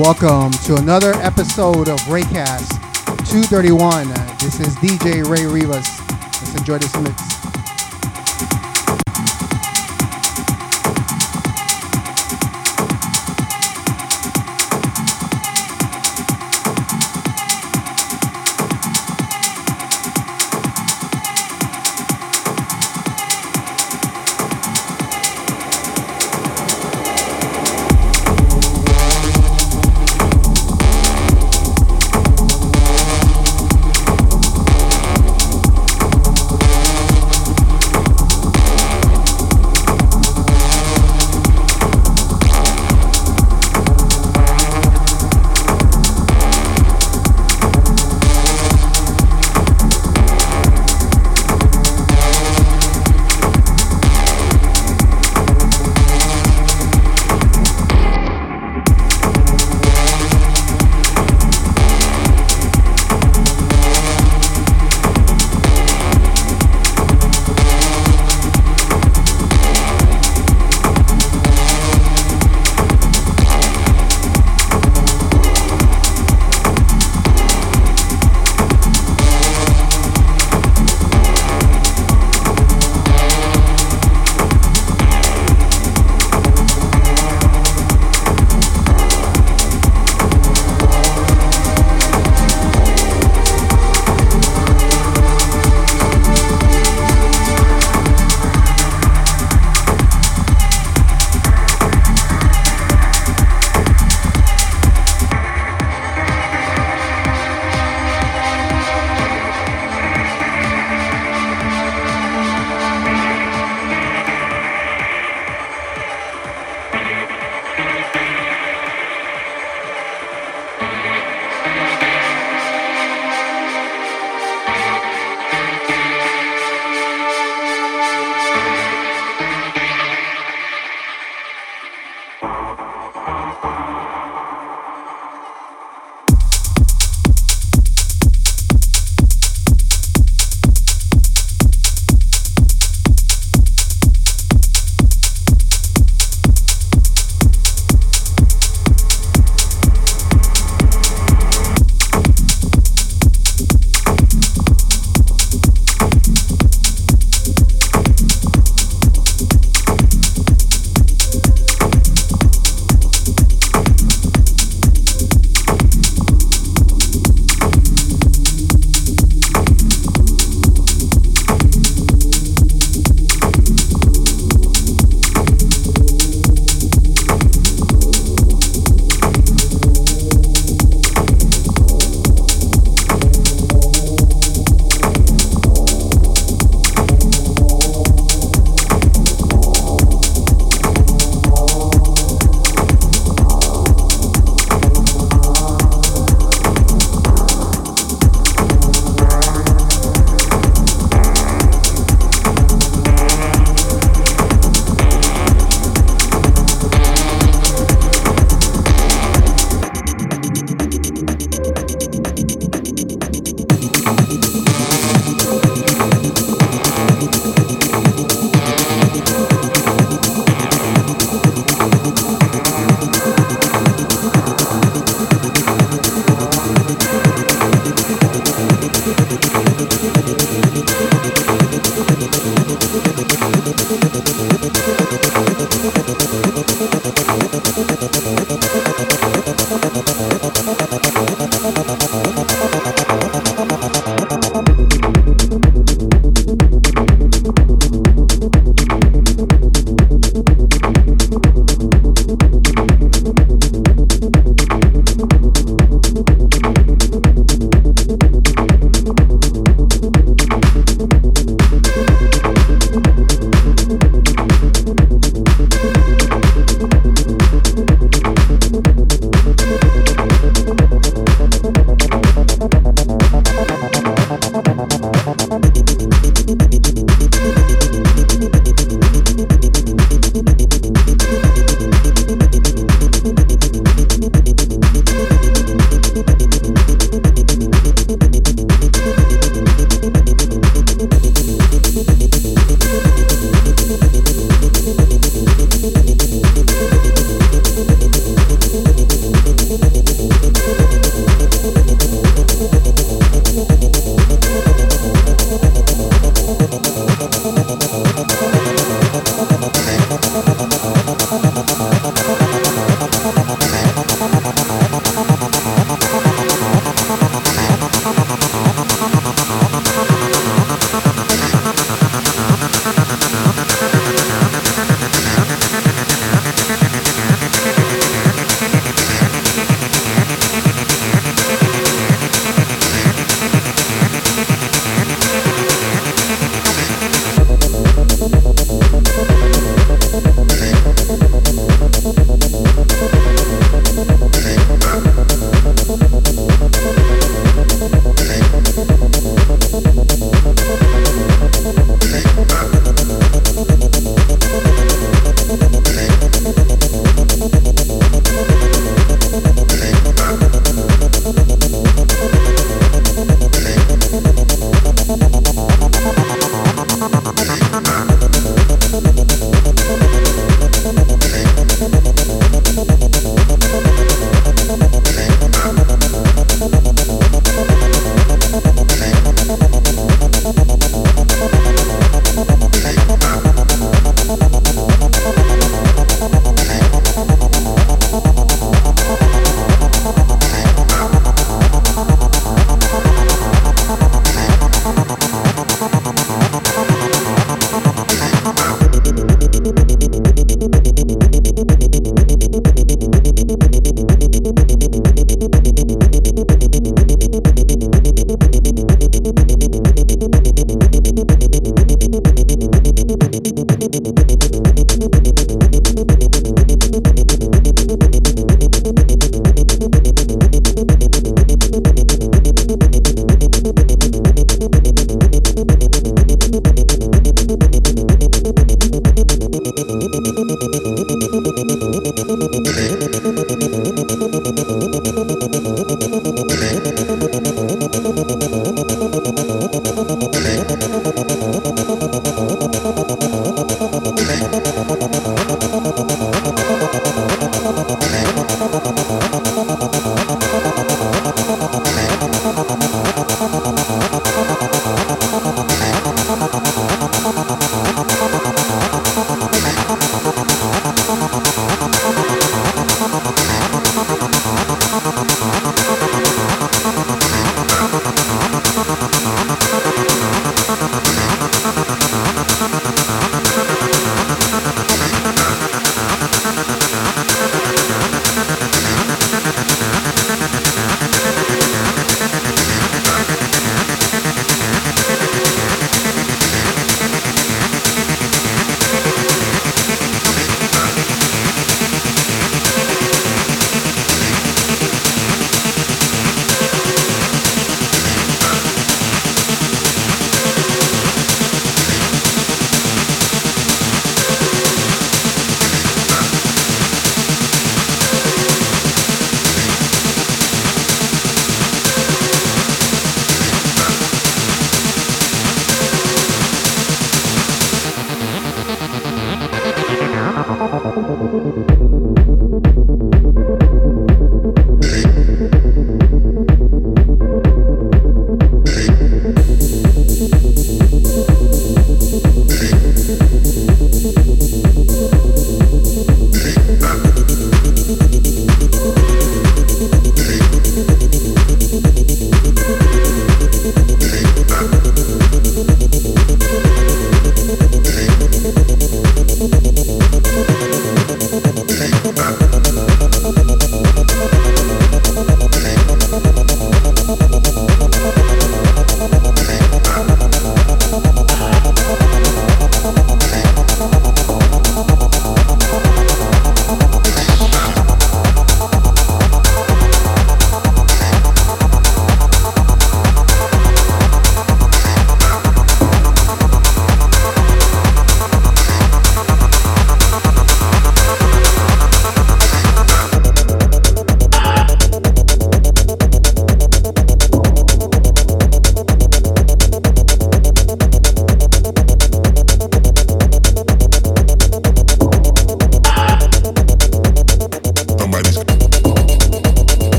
Welcome to another episode of ReyCast 231. This is DJ Rey Rivas. Let's enjoy this mix.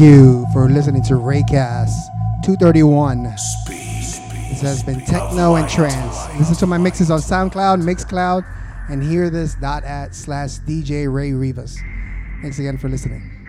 You for listening to ReyCast 231. This has been Techno and Trance. Listen to my mixes on SoundCloud, Mixcloud, and hear this dot at slash DJ Rey Rivas. Thanks again for listening.